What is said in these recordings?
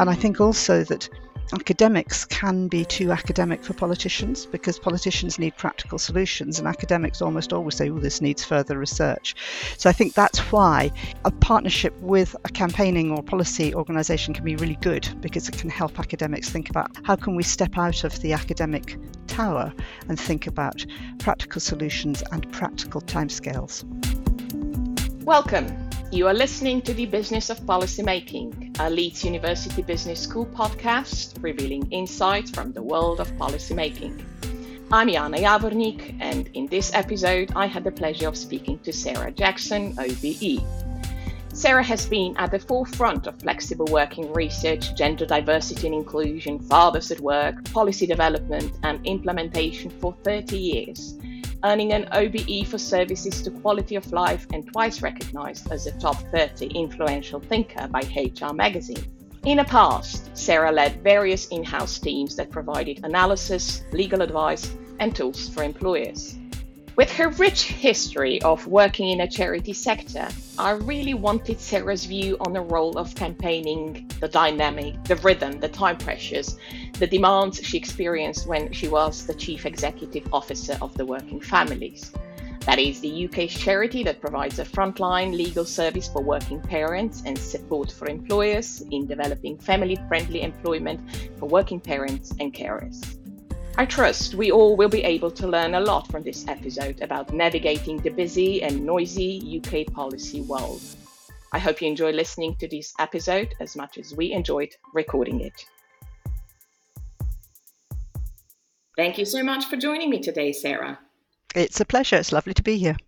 And I think also that academics can be too academic for politicians because politicians need practical solutions and academics almost always say, well, this needs further research. So I think that's why a partnership with a campaigning or policy organisation can be really good because it can help academics think about how can we step out of the academic tower and think about practical solutions and practical timescales. Welcome. You are listening to the Business of Policy Making, a Leeds University Business School podcast revealing insights from the world of policy making. I'm Jana Javornik, and in this episode, I had the pleasure of speaking to Sarah Jackson, OBE. Sarah has been at the forefront of flexible working research, gender diversity and inclusion, fathers at work, policy development, and implementation for 30 years earning an OBE for services to quality of life and twice recognized as a top 30 influential thinker by HR Magazine. In the past, Sarah led various in house teams that provided analysis, legal advice, and tools for employers. With her rich history of working in a charity sector, I really wanted Sarah's view on the role of campaigning, the dynamic, the rhythm, the time pressures, the demands she experienced when she was the Chief Executive Officer of the Working Families. That is the UK's charity that provides a frontline legal service for working parents and support for employers in developing family friendly employment for working parents and carers. I trust we all will be able to learn a lot from this episode about navigating the busy and noisy UK policy world. I hope you enjoy listening to this episode as much as we enjoyed recording it. Thank you so much for joining me today, Sarah. It's a pleasure. It's lovely to be here.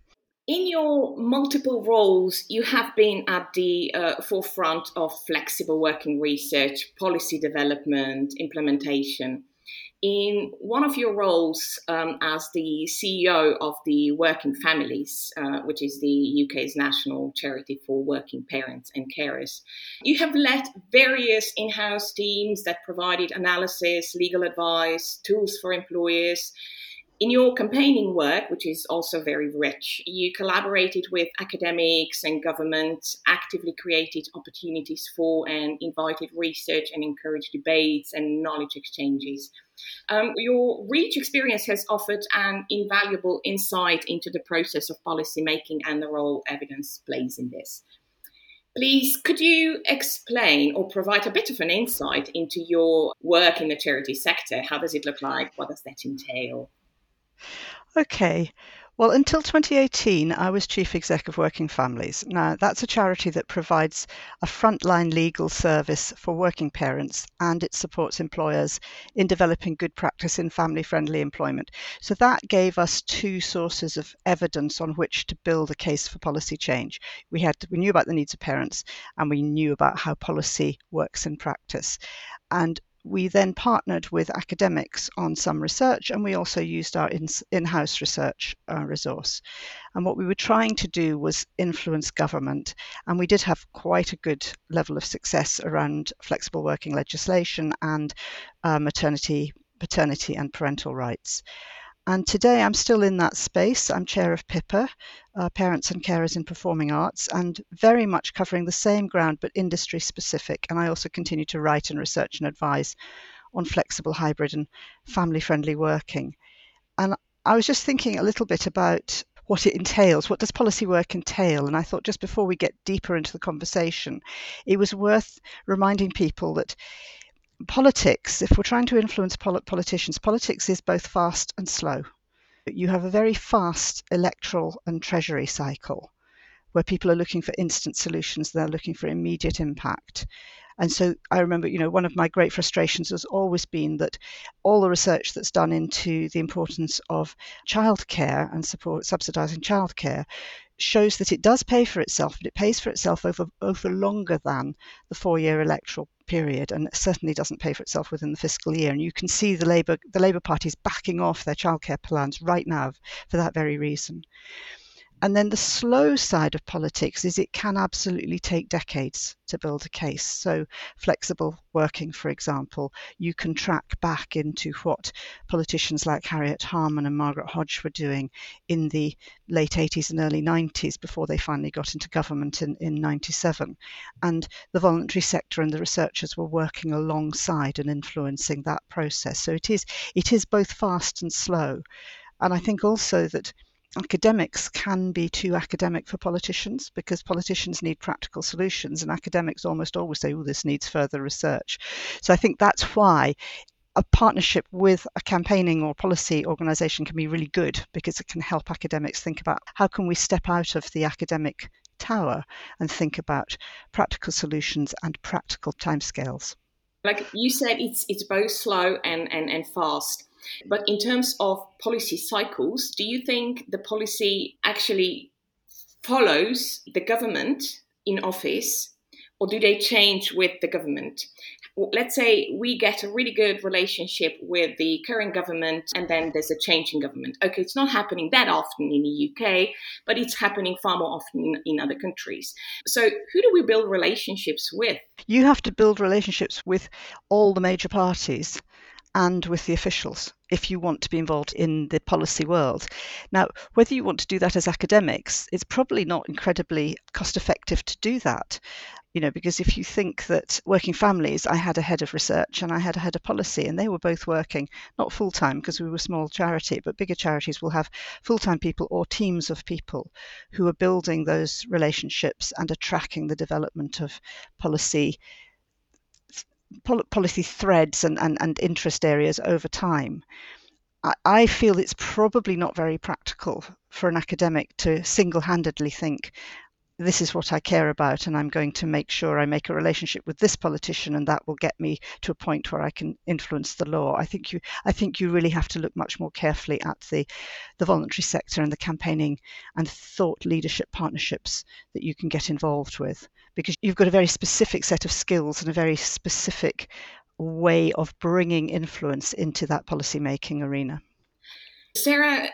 In your multiple roles, you have been at the uh, forefront of flexible working research, policy development, implementation in one of your roles um, as the CEO of the Working Families, uh, which is the UK's national charity for working parents and carers, you have led various in house teams that provided analysis, legal advice, tools for employers. In your campaigning work, which is also very rich, you collaborated with academics and government, actively created opportunities for and invited research and encouraged debates and knowledge exchanges. Um, your REACH experience has offered an invaluable insight into the process of policy making and the role evidence plays in this. Please, could you explain or provide a bit of an insight into your work in the charity sector? How does it look like? What does that entail? Okay. Well, until 2018, I was Chief Exec of Working Families. Now, that's a charity that provides a frontline legal service for working parents and it supports employers in developing good practice in family friendly employment. So, that gave us two sources of evidence on which to build a case for policy change. We, had, we knew about the needs of parents and we knew about how policy works in practice. And we then partnered with academics on some research and we also used our in, house research uh, resource. And what we were trying to do was influence government, and we did have quite a good level of success around flexible working legislation and uh, maternity, paternity, and parental rights. And today I'm still in that space. I'm chair of PIPA, uh, Parents and Carers in Performing Arts, and very much covering the same ground but industry specific. And I also continue to write and research and advise on flexible, hybrid, and family friendly working. And I was just thinking a little bit about what it entails. What does policy work entail? And I thought just before we get deeper into the conversation, it was worth reminding people that politics, if we're trying to influence politicians, politics is both fast and slow. You have a very fast electoral and treasury cycle where people are looking for instant solutions, they're looking for immediate impact. And so I remember, you know, one of my great frustrations has always been that all the research that's done into the importance of childcare and support subsidising childcare shows that it does pay for itself, but it pays for itself over over longer than the four-year electoral period, and certainly doesn't pay for itself within the fiscal year. And you can see the Labour the Labour Party is backing off their childcare plans right now for that very reason. And then the slow side of politics is it can absolutely take decades to build a case. So, flexible working, for example, you can track back into what politicians like Harriet Harman and Margaret Hodge were doing in the late 80s and early 90s before they finally got into government in, in 97. And the voluntary sector and the researchers were working alongside and influencing that process. So, it is, it is both fast and slow. And I think also that academics can be too academic for politicians because politicians need practical solutions and academics almost always say, oh, this needs further research. So I think that's why a partnership with a campaigning or policy organization can be really good because it can help academics think about how can we step out of the academic tower and think about practical solutions and practical timescales. Like you said, it's it's both slow and, and, and fast. But in terms of policy cycles, do you think the policy actually follows the government in office or do they change with the government? Let's say we get a really good relationship with the current government and then there's a change in government. Okay, it's not happening that often in the UK, but it's happening far more often in, in other countries. So, who do we build relationships with? You have to build relationships with all the major parties and with the officials if you want to be involved in the policy world. Now, whether you want to do that as academics, it's probably not incredibly cost effective to do that. You know, because if you think that working families, I had a head of research and I had a head of policy, and they were both working not full time because we were a small charity, but bigger charities will have full time people or teams of people who are building those relationships and are tracking the development of policy policy threads and, and, and interest areas over time. I, I feel it's probably not very practical for an academic to single handedly think, this is what I care about, and I'm going to make sure I make a relationship with this politician, and that will get me to a point where I can influence the law. I think you, I think you really have to look much more carefully at the, the voluntary sector and the campaigning and thought leadership partnerships that you can get involved with, because you've got a very specific set of skills and a very specific way of bringing influence into that policy making arena. Sarah,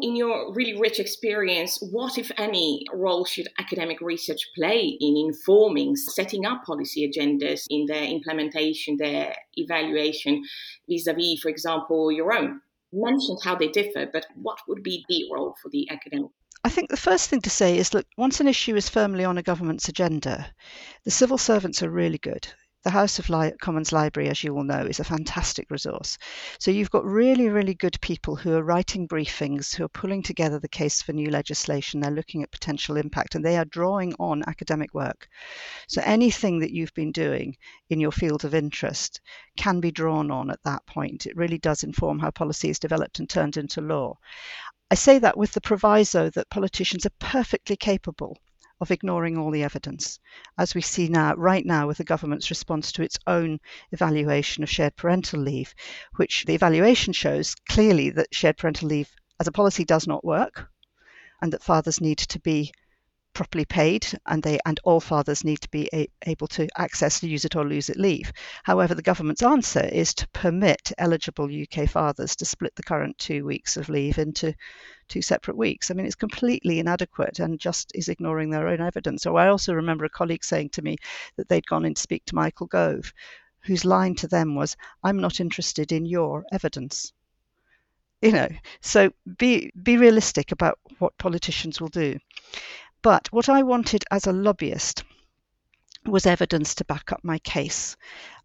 in your really rich experience, what, if any, role should academic research play in informing, setting up policy agendas in their implementation, their evaluation, vis a vis, for example, your own? You mentioned how they differ, but what would be the role for the academic? I think the first thing to say is that once an issue is firmly on a government's agenda, the civil servants are really good. The House of Li- Commons Library, as you all know, is a fantastic resource. So you've got really, really good people who are writing briefings, who are pulling together the case for new legislation. They're looking at potential impact and they are drawing on academic work. So anything that you've been doing in your field of interest can be drawn on at that point. It really does inform how policy is developed and turned into law. I say that with the proviso that politicians are perfectly capable of ignoring all the evidence, as we see now, right now, with the government's response to its own evaluation of shared parental leave, which the evaluation shows clearly that shared parental leave as a policy does not work and that fathers need to be properly paid and they and all fathers need to be a, able to access to use it or lose it leave. However the government's answer is to permit eligible uk fathers to split the current two weeks of leave into two separate weeks. I mean it's completely inadequate and just is ignoring their own evidence. So i also remember a colleague saying to me that they'd gone in to speak to michael gove whose line to them was i'm not interested in your evidence. You know so be be realistic about what politicians will do but what I wanted as a lobbyist was evidence to back up my case.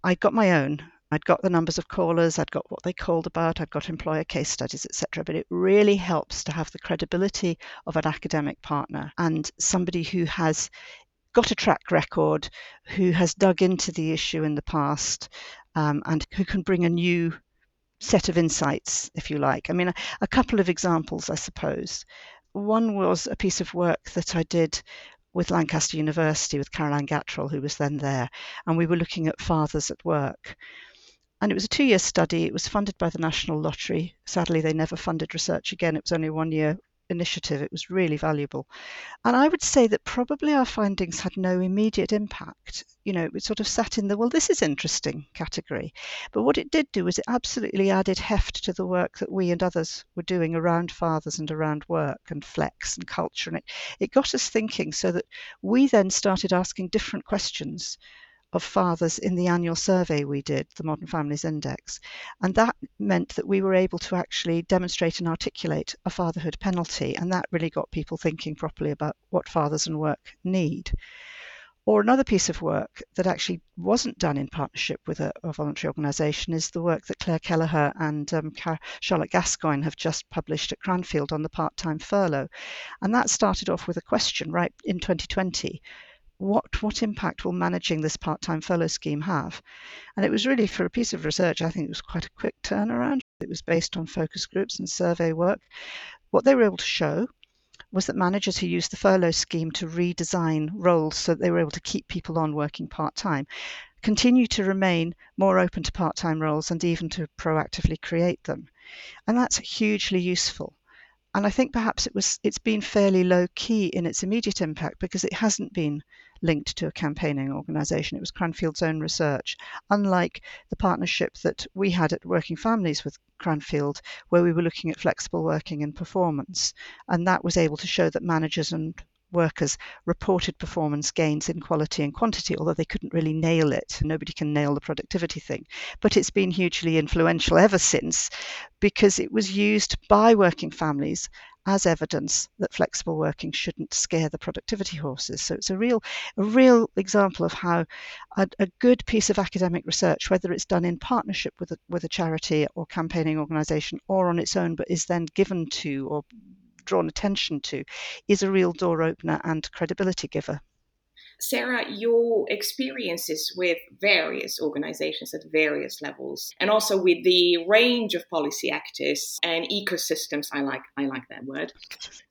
I'd got my own. I'd got the numbers of callers, I'd got what they called about, I'd got employer case studies, etc. But it really helps to have the credibility of an academic partner and somebody who has got a track record, who has dug into the issue in the past, um, and who can bring a new set of insights, if you like. I mean, a, a couple of examples, I suppose. One was a piece of work that I did with Lancaster University with Caroline Gatrell, who was then there, and we were looking at fathers at work. And it was a two year study. It was funded by the National Lottery. Sadly, they never funded research again. It was only one year initiative. It was really valuable. And I would say that probably our findings had no immediate impact. You know, it sort of sat in the, well, this is interesting category. But what it did do was it absolutely added heft to the work that we and others were doing around fathers and around work and flex and culture. And it, it got us thinking so that we then started asking different questions of fathers in the annual survey we did, the Modern Families Index. And that meant that we were able to actually demonstrate and articulate a fatherhood penalty. And that really got people thinking properly about what fathers and work need. Or another piece of work that actually wasn't done in partnership with a, a voluntary organisation is the work that Clare Kelliher and um, Charlotte Gascoigne have just published at Cranfield on the part time furlough. And that started off with a question right in 2020 what what impact will managing this part-time furlough scheme have? And it was really for a piece of research, I think it was quite a quick turnaround. It was based on focus groups and survey work. What they were able to show was that managers who used the furlough scheme to redesign roles so that they were able to keep people on working part-time continue to remain more open to part-time roles and even to proactively create them. And that's hugely useful and I think perhaps it was it's been fairly low key in its immediate impact because it hasn't been linked to a campaigning organisation. It was Cranfield's own research, unlike the partnership that we had at Working Families with Cranfield, where we were looking at flexible working and performance, and that was able to show that managers and workers reported performance gains in quality and quantity, although they couldn't really nail it. Nobody can nail the productivity thing. But it's been hugely influential ever since because it was used by working families as evidence that flexible working shouldn't scare the productivity horses. So it's a real, a real example of how a, a good piece of academic research, whether it's done in partnership with a, with a charity or campaigning organisation or on its own, but is then given to or drawn attention to is a real door opener and credibility giver. Sarah, your experiences with various organizations at various levels, and also with the range of policy actors and ecosystems, I like I like that word,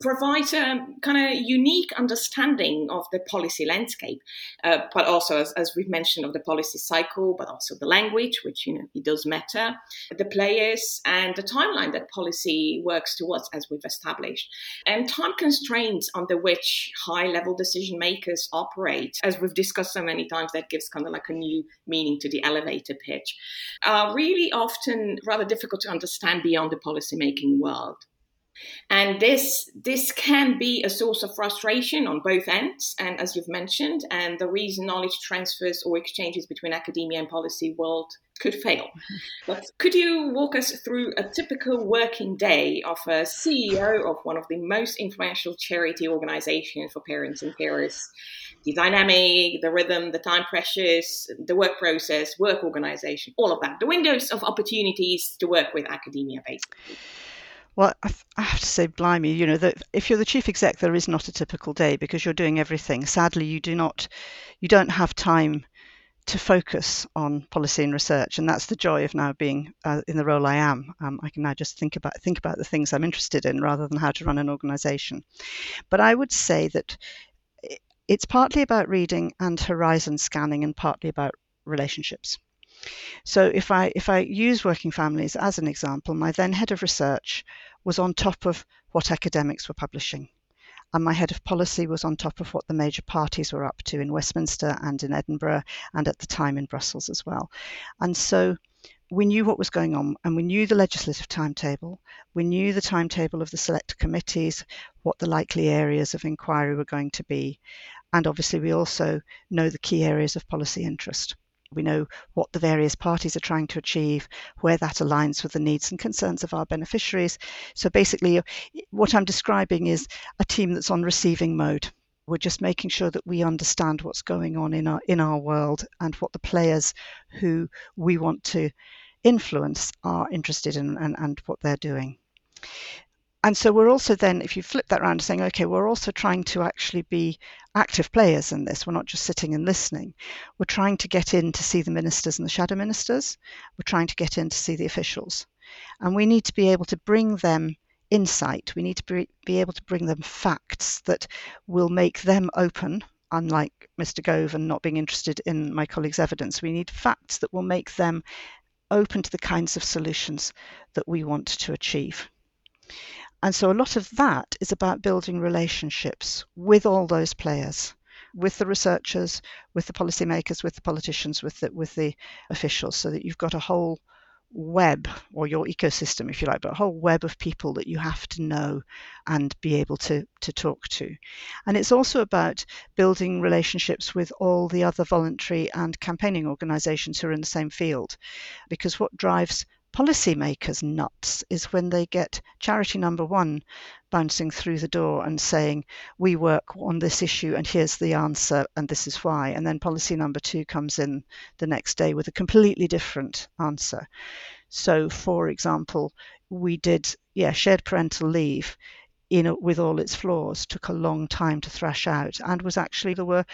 provide a kind of unique understanding of the policy landscape, uh, but also as, as we've mentioned of the policy cycle, but also the language, which you know it does matter, the players, and the timeline that policy works towards, as we've established, and time constraints under which high level decision makers operate as we've discussed so many times, that gives kind of like a new meaning to the elevator pitch, really often rather difficult to understand beyond the policymaking world. And this this can be a source of frustration on both ends, and as you've mentioned, and the reason knowledge transfers or exchanges between academia and policy world could fail. But could you walk us through a typical working day of a CEO of one of the most influential charity organizations for parents and carers? The dynamic, the rhythm, the time pressures, the work process, work organization, all of that. The windows of opportunities to work with academia, basically. Well, I, I, have to say, blimey, you know, that if you're the chief exec, there is not a typical day because you're doing everything. Sadly, you do not, you don't have time to focus on policy and research, and that's the joy of now being uh, in the role I am. Um, I can now just think about think about the things I'm interested in rather than how to run an organisation. But I would say that it's partly about reading and horizon scanning, and partly about relationships. So if I if I use working families as an example, my then head of research was on top of what academics were publishing and my head of policy was on top of what the major parties were up to in Westminster and in Edinburgh and at the time in Brussels as well. And so we knew what was going on and we knew the legislative timetable. We knew the timetable of the select committees, what the likely areas of inquiry were going to be. And obviously, we also know the key areas of policy interest. We know what the various parties are trying to achieve, where that aligns with the needs and concerns of our beneficiaries. So basically, uh, what I'm describing is a team that's on receiving mode. We're just making sure that we understand what's going on in our in our world and what the players who we want to influence are interested in and, and what they're doing and so we're also then, if you flip that around, saying, okay, we're also trying to actually be active players in this. We're not just sitting and listening. We're trying to get in to see the ministers and the shadow ministers. We're trying to get in to see the officials. And we need to be able to bring them insight. We need to be, be able to bring them facts that will make them open, unlike Mr. Gove and not being interested in my colleague's evidence. We need facts that will make them open to the kinds of solutions that we want to achieve. And so a lot of that is about building relationships with all those players, with the researchers, with the policymakers, with the politicians, with the, with the officials, so that you've got a whole web or your ecosystem, if you like, but a whole web of people that you have to know and be able to, to talk to. And it's also about building relationships with all the other voluntary and campaigning organizations who are in the same field. Because what drives policymakers nuts is when they get charity number one bouncing through the door and saying, We work on this issue and here's the answer and this is why. And then policy number two comes in the next day with a completely different answer. So, for example, we did, yeah, shared parental leave. Know, with all its flaws, took a long time to thrash out, and was actually there were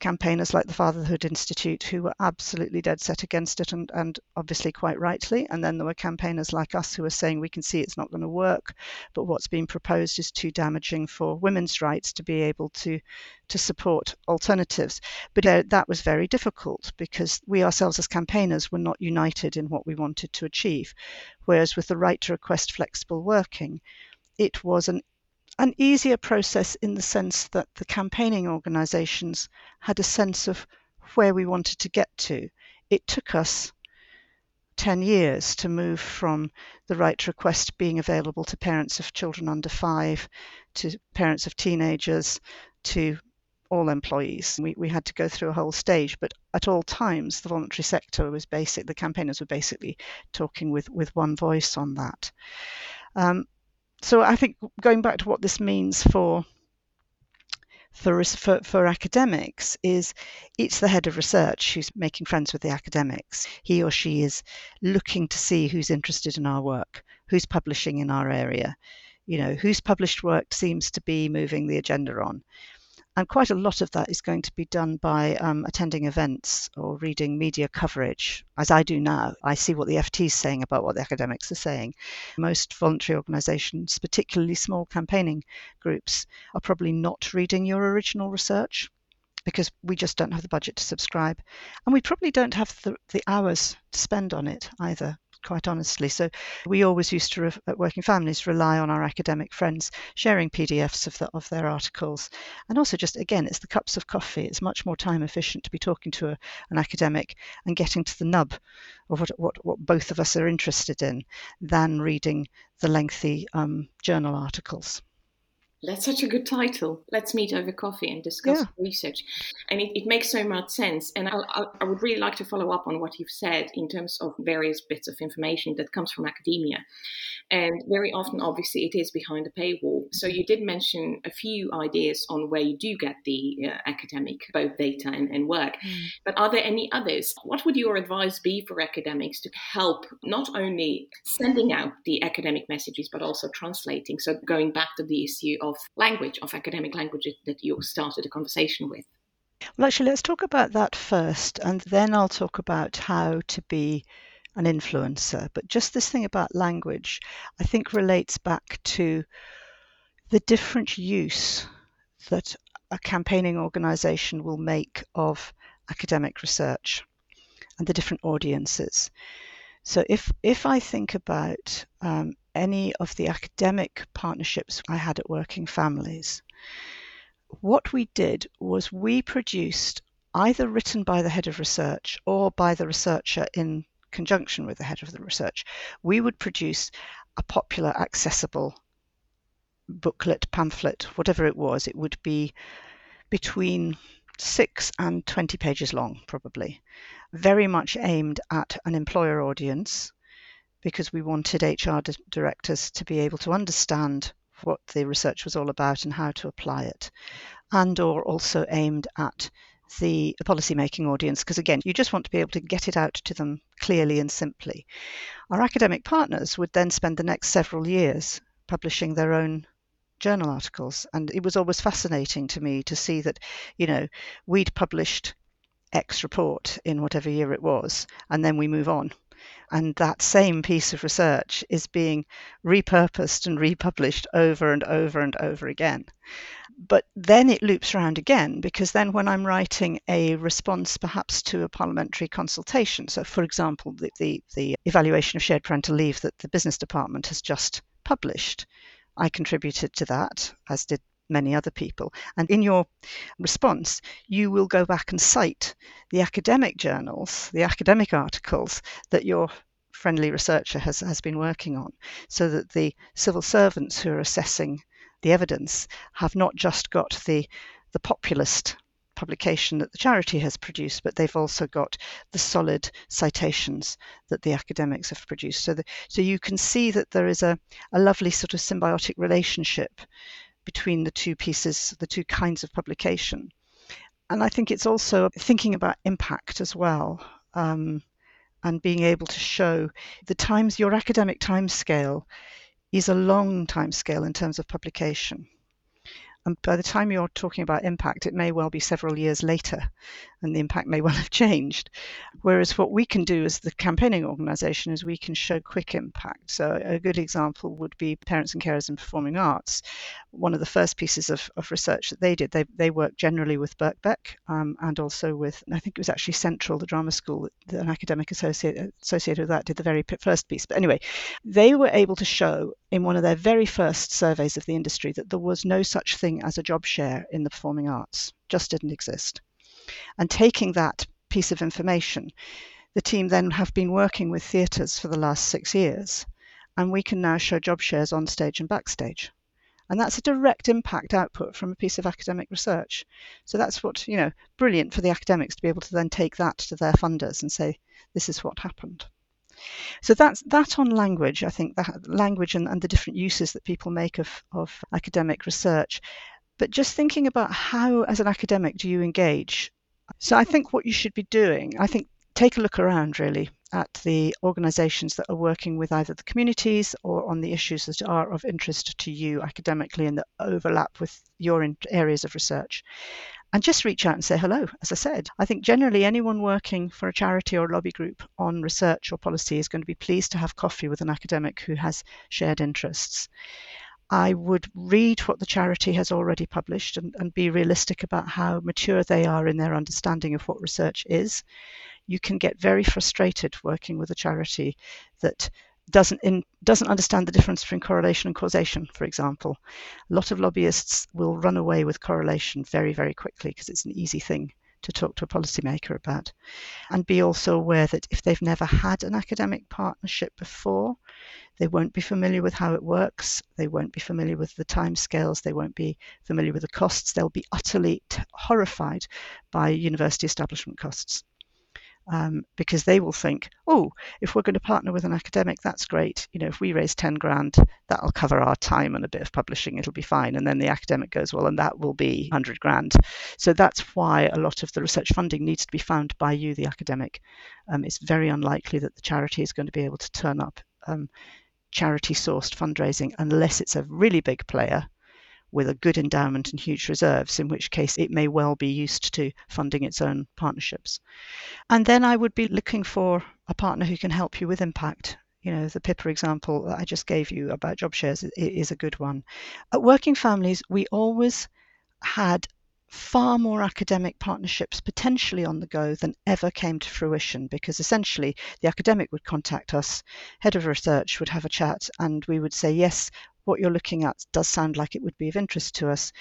campaigners like the Fatherhood Institute who were absolutely dead set against it and, and obviously quite rightly. And then there were campaigners like us who were saying we can see it's not going to work, but what's being proposed is too damaging for women's rights to be able to to support alternatives. But uh, that was very difficult because we ourselves as campaigners were not united in what we wanted to achieve. Whereas with the right to request flexible working, it was an an easier process in the sense that the campaigning organisations had a sense of where we wanted to get to. It took us 10 years to move from the right request being available to parents of children under five, to parents of teenagers, to all employees. We, we had to go through a whole stage, but at all times, the voluntary sector was basic, the campaigners were basically talking with, with one voice on that. Um, so I think going back to what this means for for, for, for academics is it's the head of research who's making friends with the academics. He or she is looking to see who's interested in our work, who's publishing in our area, you know, whose published work seems to be moving the agenda on. And quite a lot of that is going to be done by um, attending events or reading media coverage, as I do now. I see what the FT is saying about what the academics are saying. Most voluntary organisations, particularly small campaigning groups, are probably not reading your original research because we just don't have the budget to subscribe. And we probably don't have the, the hours to spend on it either quite honestly. So we always used to, at Working Families, rely on our academic friends sharing PDFs of, the, of their articles. And also, just again, it's the cups of coffee. It's much more time efficient to be talking to a, an academic and getting to the nub of what, what, what both of us are interested in than reading the lengthy um, journal articles. That's such a good title. Let's meet over coffee and discuss yeah. research. And it, it, makes so much sense. And I, I, I, would really like to follow up on what you've said in terms of various bits of information that comes from academia. And very often, obviously, it is behind a paywall. So you did mention a few ideas on where you do get the uh, academic, both data and, and work. Mm. But are there any others? What would your advice be for academics to help not only sending out the academic messages, but also translating? So going back to the issue of language, of academic language that you started a conversation with. Well, actually, let's talk about that first, and then I'll talk about how to be an influencer. But just this thing about language, I think relates back to the different use that a campaigning organization will make of academic research and the different audiences. So if if I think about um, any of the academic partnerships I had at Working Families, what we did was we produced either written by the head of research or by the researcher in conjunction with the head of the research, we would produce a popular, accessible booklet, pamphlet, whatever it was. It would be between six and 20 pages long, probably, very much aimed at an employer audience because we wanted HR directors to be able to understand what the research was all about and how to apply it, and or also aimed at the, policymaking audience, because again, you just want to be able to get it out to them clearly and simply. Our academic partners would then spend the next several years publishing their own journal articles, and it was always fascinating to me to see that, you know, we'd published X report in whatever year it was, and then we move on. And that same piece of research is being repurposed and republished over and over and over again. But then it loops around again because then when I'm writing a response perhaps to a parliamentary consultation, so for example, the, the, the evaluation of shared parental leave that the business department has just published, I contributed to that, as did many other people. And in your response, you will go back and cite the academic journals, the academic articles that your friendly researcher has, has been working on, so that the civil servants who are assessing the evidence have not just got the, the populist publication that the charity has produced, but they've also got the solid citations that the academics have produced. So, the, so you can see that there is a, a lovely sort of symbiotic relationship between the two pieces, the two kinds of publication. And I think it's also thinking about impact as well. Um, and being able to show the times your academic time scale is a long time scale in terms of publication and by the time you're talking about impact, it may well be several years later, and the impact may well have changed. Whereas what we can do as the campaigning organisation is we can show quick impact. So a good example would be Parents and Carers in Performing Arts. One of the first pieces of, of research that they did, they, they worked generally with Birkbeck um, and also with, I think it was actually Central, the drama school, an academic associate, associated with that did the very first piece. But anyway, they were able to show in one of their very first surveys of the industry that there was no such thing as a job share in the performing arts, just didn't exist. And taking that piece of information, the team then have been working with theatres for the last six years, and we can now show job shares on stage and backstage. And that's a direct impact output from a piece of academic research. So that's what, you know, brilliant for the academics to be able to then take that to their funders and say, this is what happened. So that's that on language. I think that language and, and the different uses that people make of, of academic research. But just thinking about how, as an academic, do you engage? So I think what you should be doing, I think take a look around really at the organisations that are working with either the communities or on the issues that are of interest to you academically and that overlap with your areas of research and just reach out and say hello. As I said, I think generally anyone working for a charity or a lobby group on research or policy is going to be pleased to have coffee with an academic who has shared interests. I would read what the charity has already published and, and be realistic about how mature they are in their understanding of what research is. You can get very frustrated working with a charity that doesn't in, doesn't understand the difference between correlation and causation, for example. A lot of lobbyists will run away with correlation very, very quickly because it's an easy thing to talk to a policymaker about. And be also aware that if they've never had an academic partnership before, they won't be familiar with how it works, they won't be familiar with the timescales, they won't be familiar with the costs, they'll be utterly horrified by university establishment costs um, because they will think, oh, if we're going to partner with an academic, that's great. You know, if we raise 10 grand, that'll cover our time and a bit of publishing, it'll be fine. And then the academic goes, well, and that will be 100 grand. So that's why a lot of the research funding needs to be found by you, the academic. Um, it's very unlikely that the charity is going to be able to turn up um, charity sourced fundraising unless it's a really big player with a good endowment and huge reserves, in which case it may well be used to funding its own partnerships. And then I would be looking for a partner who can help you with impact. You know, the PiPA example that I just gave you about job shares is a good one. At Working Families, we always had far more academic partnerships potentially on the go than ever came to fruition because essentially the academic would contact us, head of research would have a chat, and we would say, Yes, what you're looking at does sound like it would be of interest to us.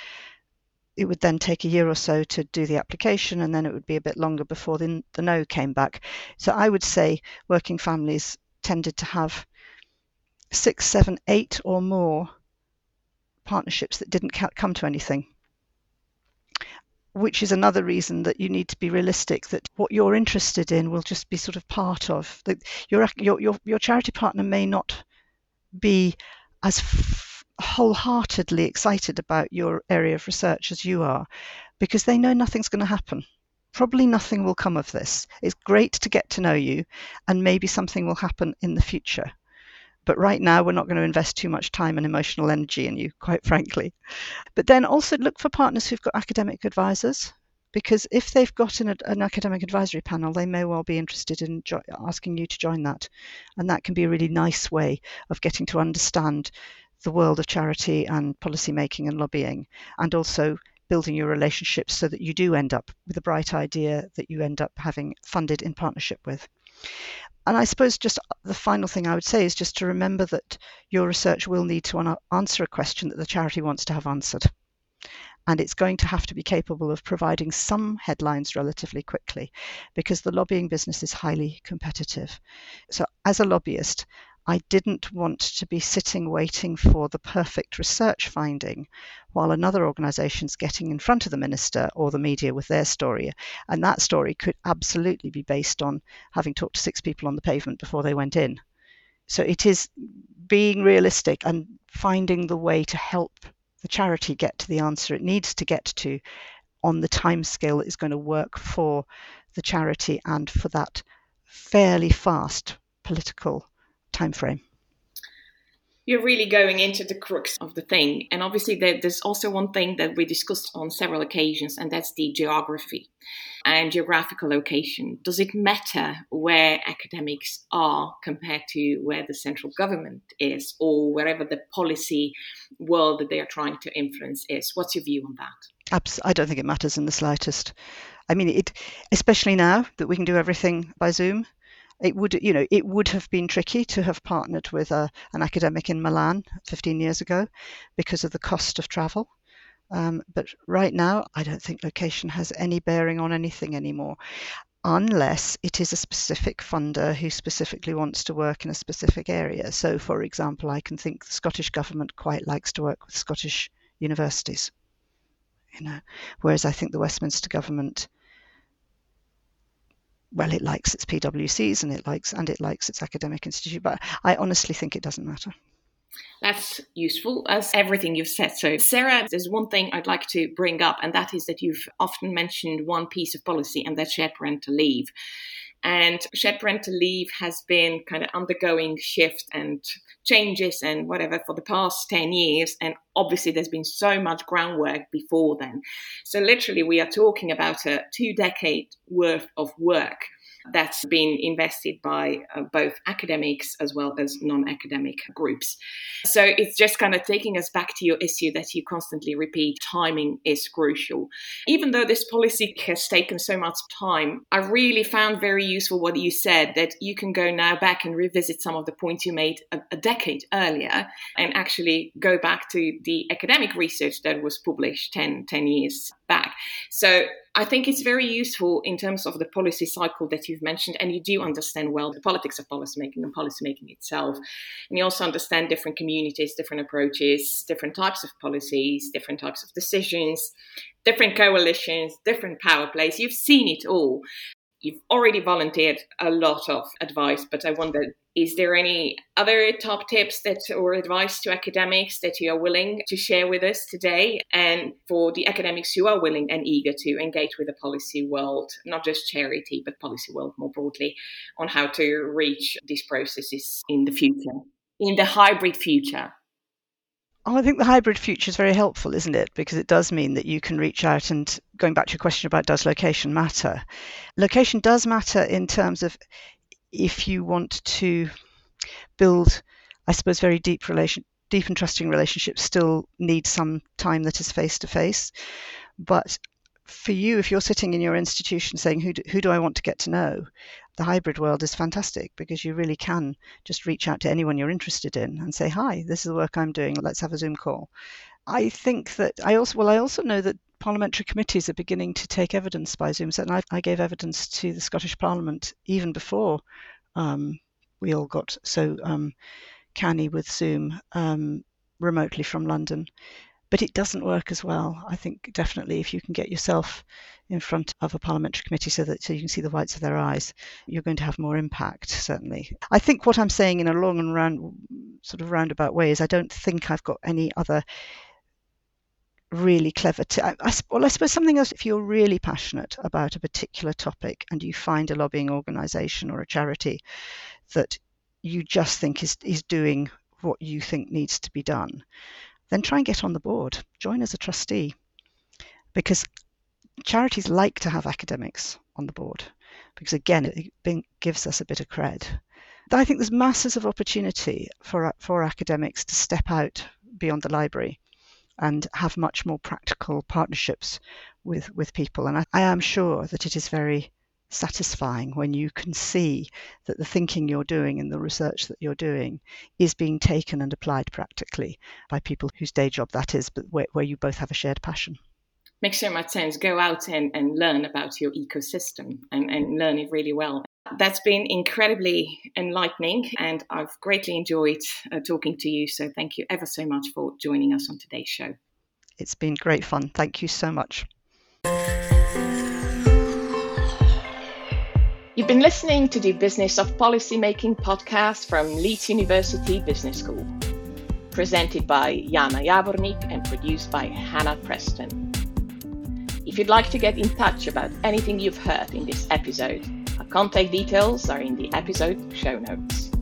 It would then take a year or so to do the application, and then it would be a bit longer before the, the no came back. So I would say working families tended to have six, seven, eight, or more partnerships that didn't come to anything which is another reason that you need to be realistic that what you're interested in will just be sort of part of your your, your charity partner may not be as wholeheartedly excited about your area of research as you are because they know nothing's going to happen. Probably nothing will come of this. It's great to get to know you, and maybe something will happen in the future. But right now, we're not going to invest too much time and emotional energy in you, quite frankly. But then also look for partners who've got academic advisors because if they've got an, an, academic advisory panel, they may well be interested in jo- asking you to join that. And that can be a really nice way of getting to understand the world of charity and policy making and lobbying, and also building your relationships so that you do end up with a bright idea that you end up having funded in partnership with. And I suppose just uh, the final thing I would say is just to remember that your research will need to answer a question that the charity wants to have answered. And it's going to have to be capable of providing some headlines relatively quickly because the lobbying business is highly competitive. So, as a lobbyist, I didn't want to be sitting waiting for the perfect research finding while another organisation's getting in front of the minister or the media with their story. And that story could absolutely be based on having talked to six people on the pavement before they went in. So it is being realistic and finding the way to help the charity get to the answer it needs to get to on the time scale that is going to work for the charity and for that fairly fast political timeframe you're really going into the crux of the thing. And obviously, there's also one thing that we discussed on several occasions, and that's the geography and geographical location. Does it matter where academics are compared to where the central government is, or wherever the policy world that they are trying to influence is? What's your view on that? I don't think it matters in the slightest. I mean, it, especially now that we can do everything by Zoom it would you know it would have been tricky to have partnered with a, an academic in Milan 15 years ago because of the cost of travel. Um, but right now, I don't think location has any bearing on anything anymore, unless it is a specific funder who specifically wants to work in a specific area. So, for example, I can think the Scottish government quite likes to work with Scottish universities. You know, whereas I think the Westminster government well, it likes its PwCs and it likes and it likes its academic institute, but I honestly think it doesn't matter. That's useful as everything you've said. So, Sarah, there's one thing I'd like to bring up, and that is that you've often mentioned one piece of policy, and that's shared parental leave. And shared parental leave has been kind of undergoing shift and changes and whatever for the past 10 years. And obviously, there's been so much groundwork before then. So, literally, we are talking about a two decade worth of work that's been invested by uh, both academics as well as non academic groups. So it's just kind of taking us back to your issue that you constantly repeat timing is crucial. Even though this policy has taken so much time, I really found very useful what you said that you can go now back and revisit some of the points you made a, a decade earlier and actually go back to the academic research that was published 10, 10 years back. So I think it's very useful in terms of the policy cycle that you've mentioned, and you do understand well the politics of policymaking and policymaking itself. And you also understand different communities, different approaches, different types of policies, different types of decisions, different coalitions, different power plays. You've seen it all. You've already volunteered a lot of advice, but I wonder is there any other top tips that or advice to academics that you are willing to share with us today? And for the academics who are willing and eager to engage with the policy world, not just charity, but policy world more broadly, on how to reach these processes in the future, in the hybrid future? Oh, I think the hybrid future is very helpful, isn't it? Because it does mean that you can reach out and going back to your question about does location matter? Location does matter in terms of if you want to build, I suppose, very deep relation, deep and trusting relationships, still need some time that is face to face. But for you, if you're sitting in your institution saying, who do, who do I want to get to know? The hybrid world is fantastic because you really can just reach out to anyone you're interested in and say, hi, this is the work I'm doing. Let's have a Zoom call. I think that I also, well, I also know that parliamentary committees are beginning to take evidence by Zoom. And I, I gave evidence to the Scottish Parliament even before um, we all got so um, canny with Zoom um, remotely from London but it doesn't work as well. I think definitely if you can get yourself in front of a parliamentary committee so that so you can see the whites of their eyes, you're going to have more impact. Certainly, I think what I'm saying in a long and round sort of roundabout way is I don't think I've got any other really clever. T- I, I, well, I suppose something else. If you're really passionate about a particular topic and you find a lobbying organisation or a charity that you just think is is doing what you think needs to be done, then try and get on the board. Join as a trustee because charities like to have academics on the board because, again, it gives us a bit of cred. I think there's masses of opportunity for, for academics to step out beyond the library and have much more practical partnerships with, with people. And I, I am sure that it is very satisfying when you can see that the thinking you're doing and the research that you're doing is being taken and applied practically by people whose day job that is, but where, where you both have a shared passion. Makes so much sense. Go out and, and learn about your ecosystem and, and learn it really well. That's been incredibly enlightening, and I've greatly enjoyed uh, talking to you. So, thank you ever so much for joining us on today's show. It's been great fun. Thank you so much. You've been listening to the Business of Policymaking podcast from Leeds University Business School, presented by Jana Javornik and produced by Hannah Preston. If you'd like to get in touch about anything you've heard in this episode, our contact details are in the episode show notes.